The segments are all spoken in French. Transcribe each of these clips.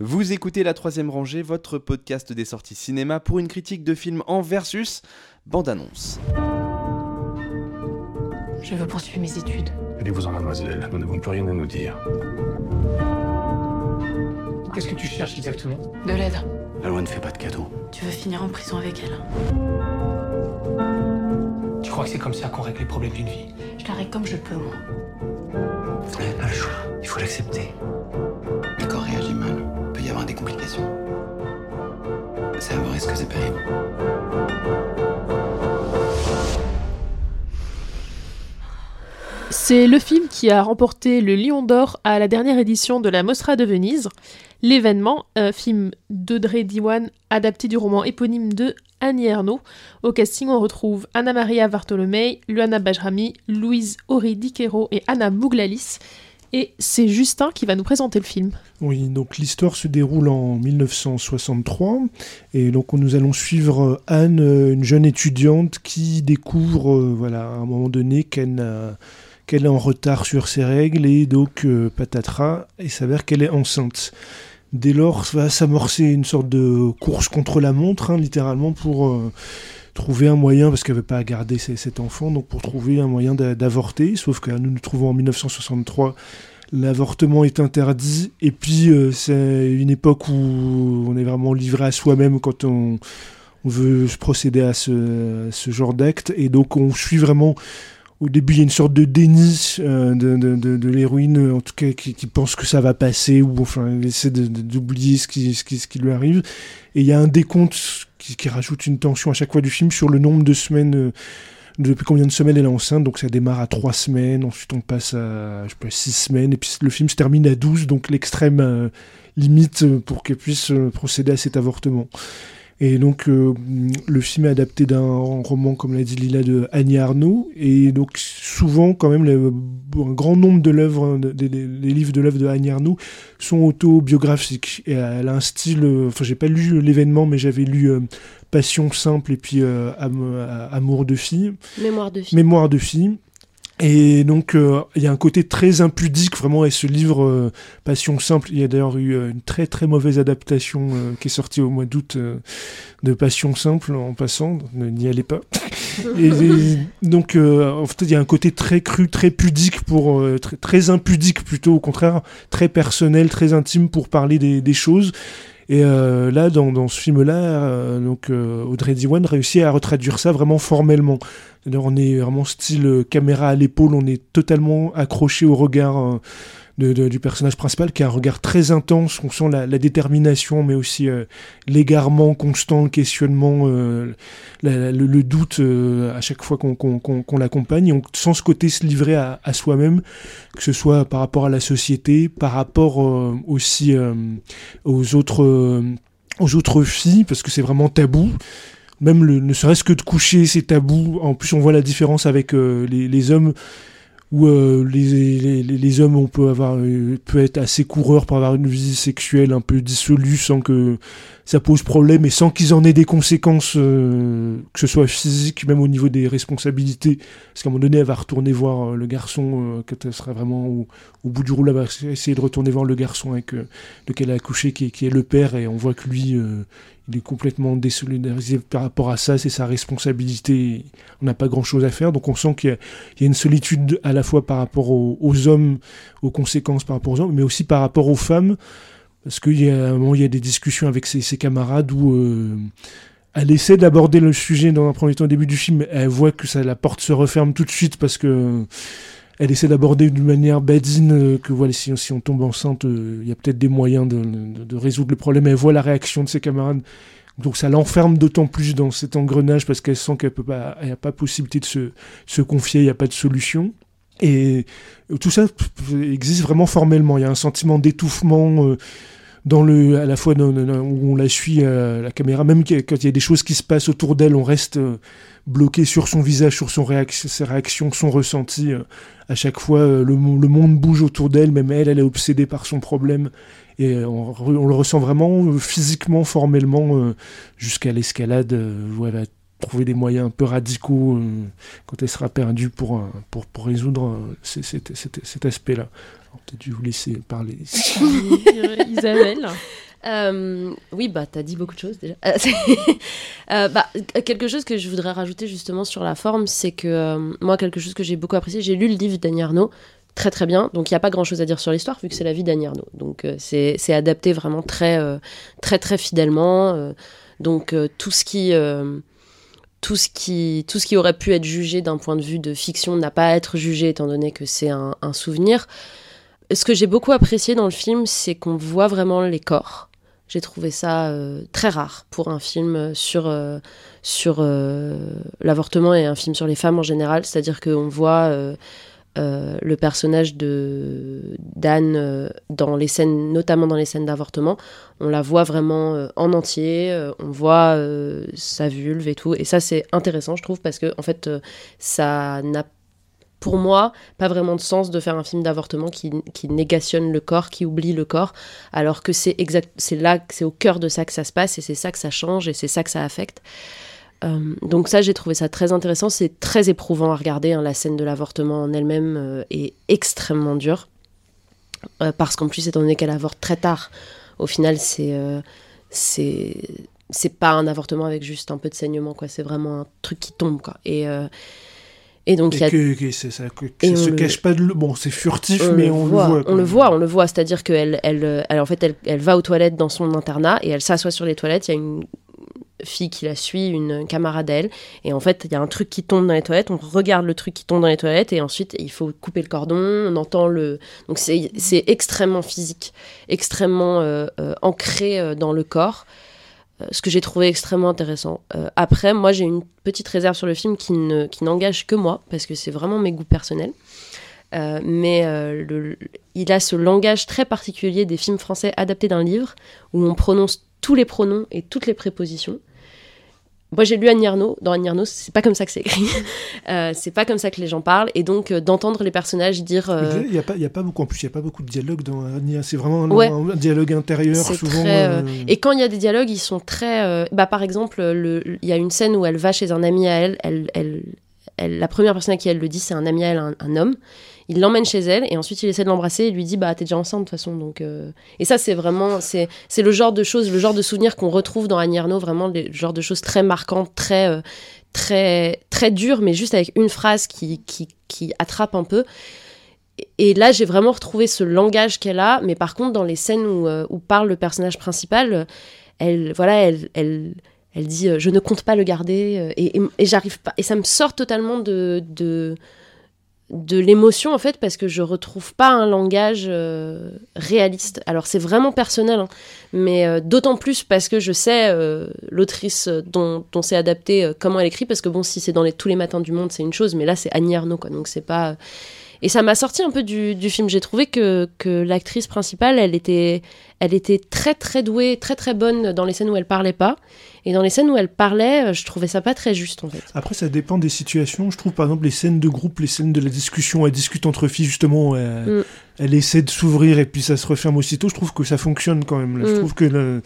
Vous écoutez La Troisième Rangée, votre podcast des sorties cinéma pour une critique de film en versus bande-annonce. Je veux poursuivre mes études. Allez-vous-en, mademoiselle. Nous n'avons plus rien à nous dire. Qu'est-ce que tu cherches exactement? De l'aide. La loi ne fait pas de cadeaux. Tu veux finir en prison avec elle Tu crois que c'est comme ça qu'on règle les problèmes d'une vie? Je la règle comme je peux, moi. Vous n'avez pas le choix. Il faut l'accepter. C'est le film qui a remporté le Lion d'Or à la dernière édition de la Mostra de Venise. L'événement, un film d'Audrey Diwan adapté du roman éponyme de Annie Ernaux. Au casting, on retrouve Anna Maria Bartolomei, Luana Bajrami, Louise Ori Diquero et Anna Bouglalis. Et c'est Justin qui va nous présenter le film. Oui, donc l'histoire se déroule en 1963 et donc nous allons suivre euh, Anne, euh, une jeune étudiante qui découvre, euh, voilà, à un moment donné qu'elle est en retard sur ses règles et donc patatras, il s'avère qu'elle est enceinte. Dès lors, va s'amorcer une sorte de course contre la montre, hein, littéralement pour trouver un moyen, parce qu'elle ne veut pas garder cet enfant, donc pour trouver un moyen d'a- d'avorter. Sauf que nous nous trouvons en 1963 l'avortement est interdit et puis euh, c'est une époque où on est vraiment livré à soi-même quand on, veut procéder à ce, genre d'acte et donc on suit vraiment au début il y a une sorte de déni euh, de, l'héroïne en tout cas qui, pense que ça va passer ou enfin elle essaie d'oublier ce qui, ce, qui, ce qui lui arrive et il y a un décompte qui, rajoute une tension à chaque fois du film sur le nombre de semaines euh, depuis combien de semaines elle est enceinte, donc ça démarre à 3 semaines, ensuite on passe à je sais pas, 6 semaines, et puis le film se termine à 12, donc l'extrême euh, limite euh, pour qu'elle puisse procéder à cet avortement. Et donc euh, le film est adapté d'un roman, comme l'a dit Lila, de Annie Arnaud, et donc souvent quand même le- un grand nombre de l'œuvre, de- des livres de l'œuvre de Annie Arnaud sont autobiographiques. Et elle a un style, euh, enfin j'ai pas lu l'événement, mais j'avais lu euh, Passion simple et puis euh, Am- Amour de fille. Mémoire de film. Mémoire de fille. Et donc, euh, il y a un côté très impudique, vraiment, et ce livre, euh, Passion simple, il y a d'ailleurs eu euh, une très très mauvaise adaptation euh, qui est sortie au mois d'août euh, de Passion simple, en passant, ne- n'y allez pas. et, et donc, euh, en fait, il y a un côté très cru, très pudique, pour euh, très, très impudique plutôt, au contraire, très personnel, très intime pour parler des, des choses. Et euh, là, dans, dans ce film-là, euh, donc euh, Audrey Diwan réussit à retraduire ça vraiment formellement. On est vraiment style caméra à l'épaule, on est totalement accroché au regard de- de- du personnage principal, qui a un regard très intense, on sent la, la détermination, mais aussi euh, l'égarement constant, le questionnement, euh, le, le doute euh, à chaque fois qu'on qu'on- qu'on- qu'on l'accompagne. On sent ce côté se livrer à, à soi-même, que ce soit par rapport à la société, par rapport euh, aussi euh, aux autres... aux autres filles, parce que c'est vraiment tabou même le, ne serait-ce que de coucher, c'est tabou. En plus, on voit la différence avec euh, les, les hommes, où euh, les, les, les- hommes, on peut avoir, euh, peut être assez coureurs pour avoir une vie sexuelle un peu dissolue sans que ça pose problème et sans qu'ils en aient des conséquences, euh, que ce soit physique, même au niveau des responsabilités. Parce qu'à un moment donné, elle va retourner voir euh, le garçon, euh, quand elle sera vraiment au, bout du rouleau, elle va essayer de retourner voir le garçon avec euh, lequel elle a accouché, qui est, qui est le père, et on voit que lui, euh, il est complètement désolidarisé par rapport à ça, c'est sa responsabilité, on n'a pas grand-chose à faire, donc on sent qu'il y, y a une solitude à la fois par rapport aux, aux hommes, aux conséquences par rapport aux hommes, mais aussi par rapport aux femmes, parce qu'il y a moment, il y a des discussions avec ses, camarades où euh, elle essaie d'aborder le sujet dans un premier temps au début du film, elle voit que ça, la porte se referme tout de suite parce que elle essaie d'aborder d'une manière badine euh, que voilà si, si on tombe enceinte euh, il y a peut-être des moyens de, résoudre le problème. Elle voit la réaction de ses camarades. Donc ça l'enferme d'autant plus dans cet engrenage parce qu'elle sent qu'elle peut pas a pas possibilité de se, se confier il n'y a pas de solution. Et tout ça existe vraiment formellement. Il y a un sentiment d'étouffement euh, dans le à la fois où on la suit euh, la caméra même quand il y a des choses qui se passent autour d'elle on reste euh, bloqué sur son visage sur son réac- ses réactions son ressenti euh, à chaque fois le, mo- le monde bouge autour d'elle même elle elle est obsédée par son problème et on, le ressent vraiment physiquement formellement jusqu'à l'escalade où elle va trouver des moyens un peu radicaux quand elle sera perdue pour, pour, pour résoudre cet aspect-là. Peut-être je vais vous laisser parler. Isabelle. Euh, oui, bah, t'as dit beaucoup de choses déjà. Euh, euh, bah, quelque chose que je voudrais rajouter justement sur la forme, c'est que euh, moi, quelque chose que j'ai beaucoup apprécié, j'ai lu le livre d'Annie Arnaud, très très bien, donc il n'y a pas grand chose à dire sur l'histoire, vu que c'est la vie d'Annie Arnaud. Donc euh, c'est c'est adapté vraiment très, euh, très très fidèlement. euh, donc euh, tout ce qui. euh, tout ce, qui, tout ce qui aurait pu être jugé d'un point de vue de fiction n'a pas à être jugé étant donné que c'est un, un souvenir. Ce que j'ai beaucoup apprécié dans le film, c'est qu'on voit vraiment les corps. J'ai trouvé ça euh, très rare pour un film sur, euh, sur euh, l'avortement et un film sur les femmes en général. C'est-à-dire qu'on voit le personnage de d'Anne dans les scènes, notamment dans les scènes d'avortement. On la voit vraiment en entier. on voit sa vulve et tout. Et ça, c'est intéressant, je trouve, parce que en fait, ça n'a pour moi, pas vraiment de sens de faire un film d'avortement qui, qui négationne le corps, qui oublie le corps, alors que c'est exact, c'est là, c'est au cœur de ça que ça se passe et c'est ça que ça change et c'est ça que ça affecte. Euh, donc ça, j'ai trouvé ça très intéressant. C'est très éprouvant à regarder. hein, la scène de l'avortement en elle-même euh, est extrêmement dure Euh, parce qu'en plus, étant donné qu'elle avorte très tard, au final, c'est c'est c'est pas un avortement avec juste un peu de saignement, quoi. C'est vraiment un truc qui tombe, quoi. Et et donc il y a que, que c'est ça, que, Et se le- cache pas de le- Bon, c'est furtif, on mais le on voit, le voit. on le voit, on le voit. C'est-à-dire qu'elle, elle, euh, elle, en fait, elle, elle va aux toilettes dans son internat et elle s'assoit sur les toilettes. Il y a une fille qui la suit, une camarade d'elle, et en fait, il y a un truc qui tombe dans les toilettes. On regarde le truc qui tombe dans les toilettes et ensuite, il faut couper le cordon. On entend le. Donc c'est, extrêmement physique, extrêmement euh, euh, ancré dans le corps. Euh, Ce que j'ai trouvé extrêmement intéressant. Euh, après, moi, j'ai une petite réserve sur le film qui, ne, qui n'engage que moi, parce que c'est vraiment mes goûts personnels. Euh, mais il a ce langage très particulier des films français adaptés d'un livre où on prononce tous les pronoms et toutes les prépositions. Moi, j'ai lu Annie Arnaud. Dans Annie Arnaud, c'est pas comme ça que c'est écrit. Euh, c'est pas comme ça que les gens parlent. Et donc, euh, d'entendre les personnages dire. euh, Il n'y a, a pas beaucoup, en plus, il n'y a pas beaucoup de dialogue dans Ania. C'est vraiment un, Ouais. un dialogue intérieur, souvent. très, Et quand il y a des dialogues, ils sont très. Bah, par exemple, le- il y a une scène où elle va chez un ami à elle. elle, elle, la première personne à qui elle le dit, c'est un ami à elle, un, homme. Il l'emmène chez elle et ensuite il essaie de l'embrasser et lui dit Bah, t'es déjà enceinte de toute façon. Donc, euh, Et ça, c'est vraiment. C'est le genre de choses, le genre de souvenirs qu'on retrouve dans Annie Ernaux, vraiment le genre de choses très marquantes, très. euh, très très dures, mais juste avec une phrase qui, qui, qui attrape un peu. Et là, j'ai vraiment retrouvé ce langage qu'elle a, mais par contre, dans les scènes où, euh, où parle le personnage principal, elle, voilà, elle, elle, elle dit euh, je ne compte pas le garder euh, et, j'arrive pas et ça me sort totalement de de, l'émotion en fait parce que je retrouve pas un langage euh, réaliste. Alors c'est vraiment personnel, hein, mais d'autant plus parce que je sais l'autrice dont, dont c'est adapté comment elle écrit parce que bon si c'est dans les tous les matins du monde c'est une chose, mais là c'est Annie Arnaud quoi donc c'est pas et ça m'a sorti un peu du, du film. J'ai trouvé que, que l'actrice principale, elle était, elle était très très douée, très très bonne dans les scènes où elle parlait pas. Et dans les scènes où elle parlait, je trouvais ça pas très juste en fait. Après, ça dépend des situations. Je trouve, par exemple, les scènes de groupe, les scènes de la discussion, elle discute entre filles, justement, elle, Mm. elle essaie de s'ouvrir et puis ça se referme aussitôt. Je trouve que ça fonctionne quand même. là. Je Mm. trouve que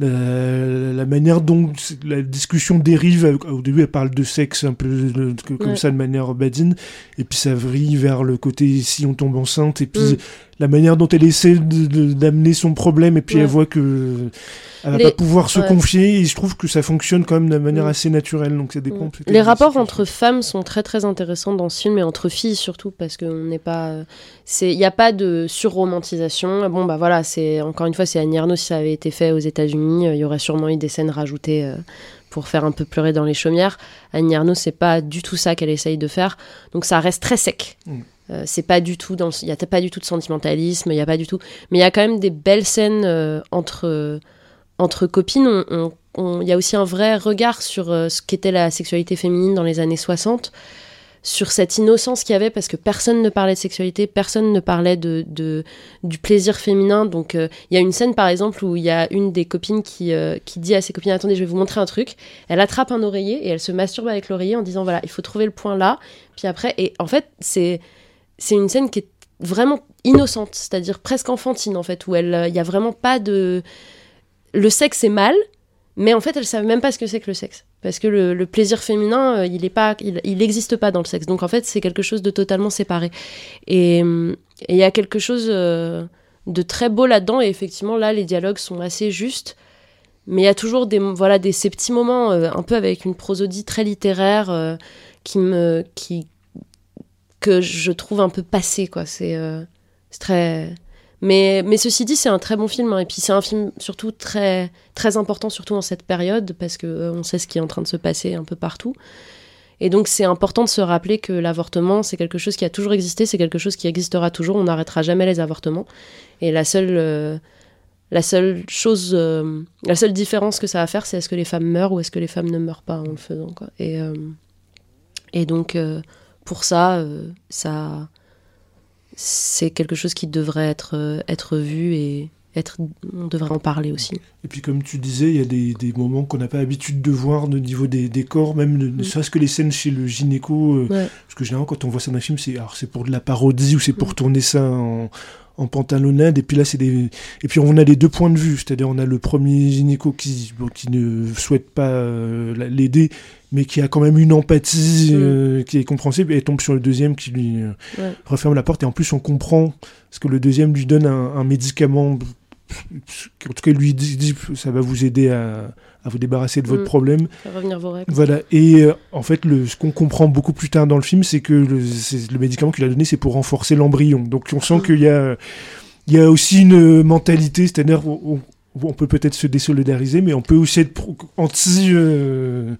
la, la manière dont la discussion dérive, euh, au début, elle parle de sexe un peu euh, comme Ouais. ça, de manière badine, et puis ça vrille vers le côté si on tombe enceinte, et puis Mm. La manière dont elle essaie de- de- d'amener son problème, et puis Ouais. elle voit que elle va Les- pas pouvoir se ouais. confier, et je trouve que ça fonctionne quand même de manière Mm. assez naturelle, donc ça dépend. peut-être Les rapports entre femmes sont très très intéressants dans ce film et entre filles surtout parce qu'on n'est pas, c'est, il n'y a pas de surromantisation. Bon bah voilà, c'est encore une fois c'est Annie si ça avait été fait aux États-Unis, euh, il y aurait sûrement eu des scènes rajoutées euh, pour faire un peu pleurer dans les chaumières. Annie Ernaux c'est pas du tout ça qu'elle essaye de faire, donc ça reste très sec. Mm. Euh, c'est pas du tout il y a pas du tout de sentimentalisme, il y a pas du tout, mais il y a quand même des belles scènes euh, entre entre copines, il y a aussi un vrai regard sur euh, ce qu'était la sexualité féminine dans les années 60, sur cette innocence qu'il y avait, parce que personne ne parlait de sexualité, personne ne parlait de, du plaisir féminin. Donc euh, il y a une scène, par exemple, où il y a une des copines qui, euh, qui dit à ses copines, attendez, je vais vous montrer un truc. Elle attrape un oreiller et elle se masturbe avec l'oreiller en disant, voilà, il faut trouver le point là. Puis après, et en fait, c'est c'est une scène qui est vraiment innocente, c'est-à-dire presque enfantine, en fait, où elle, euh, il y a vraiment pas de le sexe est mal, mais en fait, elles savent même pas ce que c'est que le sexe. Parce que le, plaisir féminin, euh, il pas, il, il existe pas dans le sexe. Donc en fait, c'est quelque chose de totalement séparé. Et et il y a quelque chose euh, de très beau là-dedans. Et effectivement, là, les dialogues sont assez justes. Mais il y a toujours des, voilà, des, ces petits moments, euh, un peu avec une prosodie très littéraire, euh, qui me, qui, que je trouve un peu passé, quoi. C'est euh, c'est très. Mais, mais ceci dit, c'est un très bon film. hein. Et puis, c'est un film surtout très, très important, surtout en cette période, parce que euh, on sait ce qui est en train de se passer un peu partout. Et donc, c'est important de se rappeler que l'avortement, c'est quelque chose qui a toujours existé, c'est quelque chose qui existera toujours. On n'arrêtera jamais les avortements. Et la seule, euh, la seule chose, euh, la seule différence que ça va faire, c'est est-ce que les femmes meurent ou est-ce que les femmes ne meurent pas en le faisant. Quoi. Et, et donc, pour ça, euh, ça, c'est quelque chose qui devrait être, euh, être vu et être, on devrait en parler aussi. Et puis comme tu disais, il y a des, des moments qu'on n'a pas l'habitude de voir au niveau des, des corps, même ne, ne Mm. serait-ce que les scènes chez le gynéco. euh, Ouais. Parce que généralement, quand on voit ça dans un film, c'est pour de la parodie ou c'est pour Mm. tourner ça en, en pantalonnade. Et puis là, c'est des. Et puis on a les deux points de vue, c'est-à-dire on a le premier gynéco qui, bon, qui ne souhaite pas euh, la- l'aider, mais qui a quand même une empathie Mm. euh, qui est compréhensible, et tombe sur le deuxième qui lui euh, Ouais. referme la porte. Et en plus, on comprend parce que le deuxième lui donne un, un médicament. En tout cas, lui dit, dit, ça va vous aider à, à vous débarrasser de votre Mm. problème. Faire revenir vos règles. Voilà, et euh, en fait, le, ce qu'on comprend beaucoup plus tard dans le film, c'est que le, médicament qu'il a donné, c'est pour renforcer l'embryon. Donc on sent Mm. qu'il y a, il y a aussi une mentalité, c'est-à-dire on, peut peut-être se désolidariser, mais on peut aussi être anti. euh,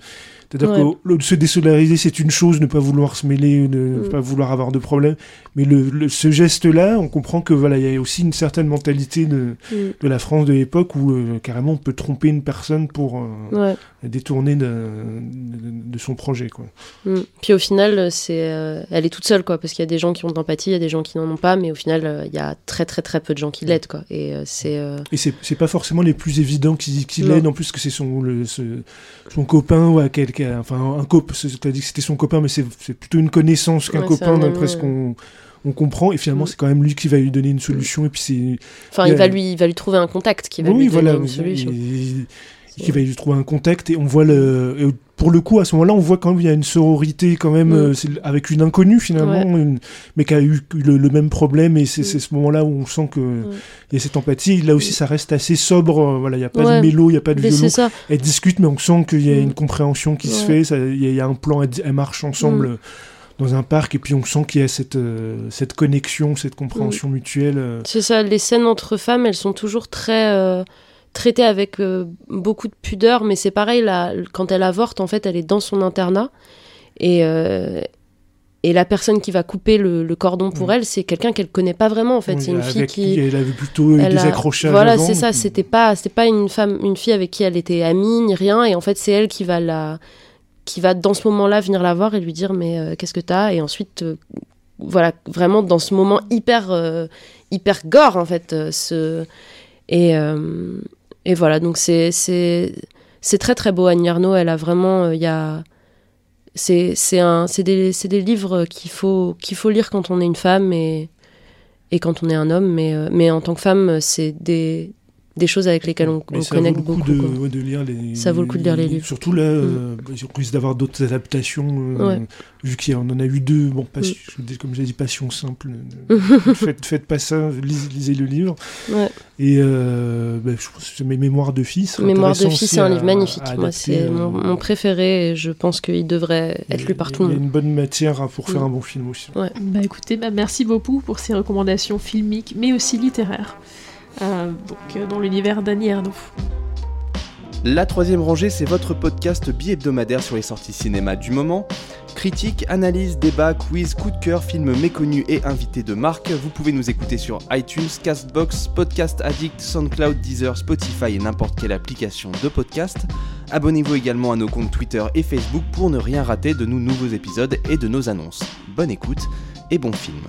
c'est-à-dire Ouais. que se désolidariser, c'est une chose, ne pas vouloir se mêler, ne Mm. pas vouloir avoir de problème. Mais le, le- ce geste-là, on comprend que voilà, il y a aussi une certaine mentalité de, Mm. de la France de l'époque où euh, carrément on peut tromper une personne pour euh, Ouais. détourner de, de- de son projet. Quoi. Mm. Puis au final, c'est, euh, elle est toute seule, quoi, parce qu'il y a des gens qui ont de l'empathie, il y a des gens qui n'en ont pas, mais au final, euh, il y a très très très peu de gens qui l'aident, quoi. Et euh, c'est, euh, Et c'est c'est pas forcément les plus évidents qui, qui l'aident, en plus que c'est son, le- ce- son copain ou à quelqu'un. Enfin, un copain, tu as dit que c'était son copain, mais c'est plutôt une connaissance qu'un Ouais, copain, d'après ce qu'on on comprend. Et finalement, Mm. c'est quand même lui qui va lui donner une solution. Et puis c'est. enfin, Il va lui, il va lui trouver un contact qui va oui, lui donner voilà. une solution. Qui va lui trouver un contact et on voit le et pour le coup à ce moment-là on voit quand même il y a une sororité quand même Mm. euh, avec une inconnue finalement une- mais qui a eu le, le même problème et c'est Mm. c'est ce moment-là où on sent que il y a cette empathie là aussi ça reste assez sobre euh, voilà il y a pas Ouais. de mélo il y a pas de Mais violon c'est ça. elles discutent mais on sent qu'il y a Mm. une compréhension qui se fait il y, a- il y a un plan elles, elles marchent ensemble dans un parc et puis on sent qu'il y a cette euh, cette connexion cette compréhension mutuelle. C'est ça, les scènes entre femmes, elles sont toujours très euh, traitées avec euh, beaucoup de pudeur, mais c'est pareil, là, quand elle avorte, en fait, elle est dans son internat, et, euh, et la personne qui va couper le, le cordon pour Mm. elle, c'est quelqu'un qu'elle connaît pas vraiment, en fait, Oui, c'est une fille qui... elle avait plutôt eu des a- accrochages Voilà, c'est ça. donc- C'était pas, c'était pas une femme, une fille avec qui elle était amie ni rien. Et en fait, c'est elle qui va la, qui va dans ce moment-là venir la voir et lui dire mais euh, qu'est-ce que t'as? Et ensuite, euh, voilà, vraiment dans ce moment hyper, euh, hyper gore en fait. ce et et voilà. Donc c'est très très beau. Annie Arnaud, elle a vraiment, euh, il y a c'est un c'est des des livres qu'il faut qu'il faut lire quand on est une femme et et quand on est un homme mais euh, mais en tant que femme c'est des des choses avec lesquelles on, on connecte beaucoup de, quoi. ouais, de lire les. Ça vaut le coup de lire les livres. Mm. Surtout là, euh, bah, on risque d'avoir d'autres adaptations, euh, Ouais. vu qu'on en a eu deux. Bon, pas, Mm. je dis- comme j'ai dit, passion simple. euh, faites, faites pas ça, lisez, lisez le livre. Ouais. Et euh, bah, je pense que mes mémoires de fille. serait Mémoire de aussi c'est un livre magnifique. Moi, c'est euh, mon, mon préféré et je pense qu'il devrait être lu par tout le Il y a une bonne matière pour faire Mm. un bon film aussi. Bah écoutez, bah merci beaucoup pour ces recommandations filmiques, mais aussi littéraires. Euh, donc euh, dans l'univers d'Annie Ernaux. La troisième rangée, c'est votre podcast bi-hebdomadaire sur les sorties cinéma du moment. Critique, analyse, débat, quiz, coup de cœur, films méconnus et invités de marque. Vous pouvez nous écouter sur iTunes, Castbox, Podcast Addict, SoundCloud, Deezer, Spotify et n'importe quelle application de podcast. Abonnez-vous également à nos comptes Twitter et Facebook pour ne rien rater de nos nouveaux épisodes et de nos annonces. Bonne écoute et bon film.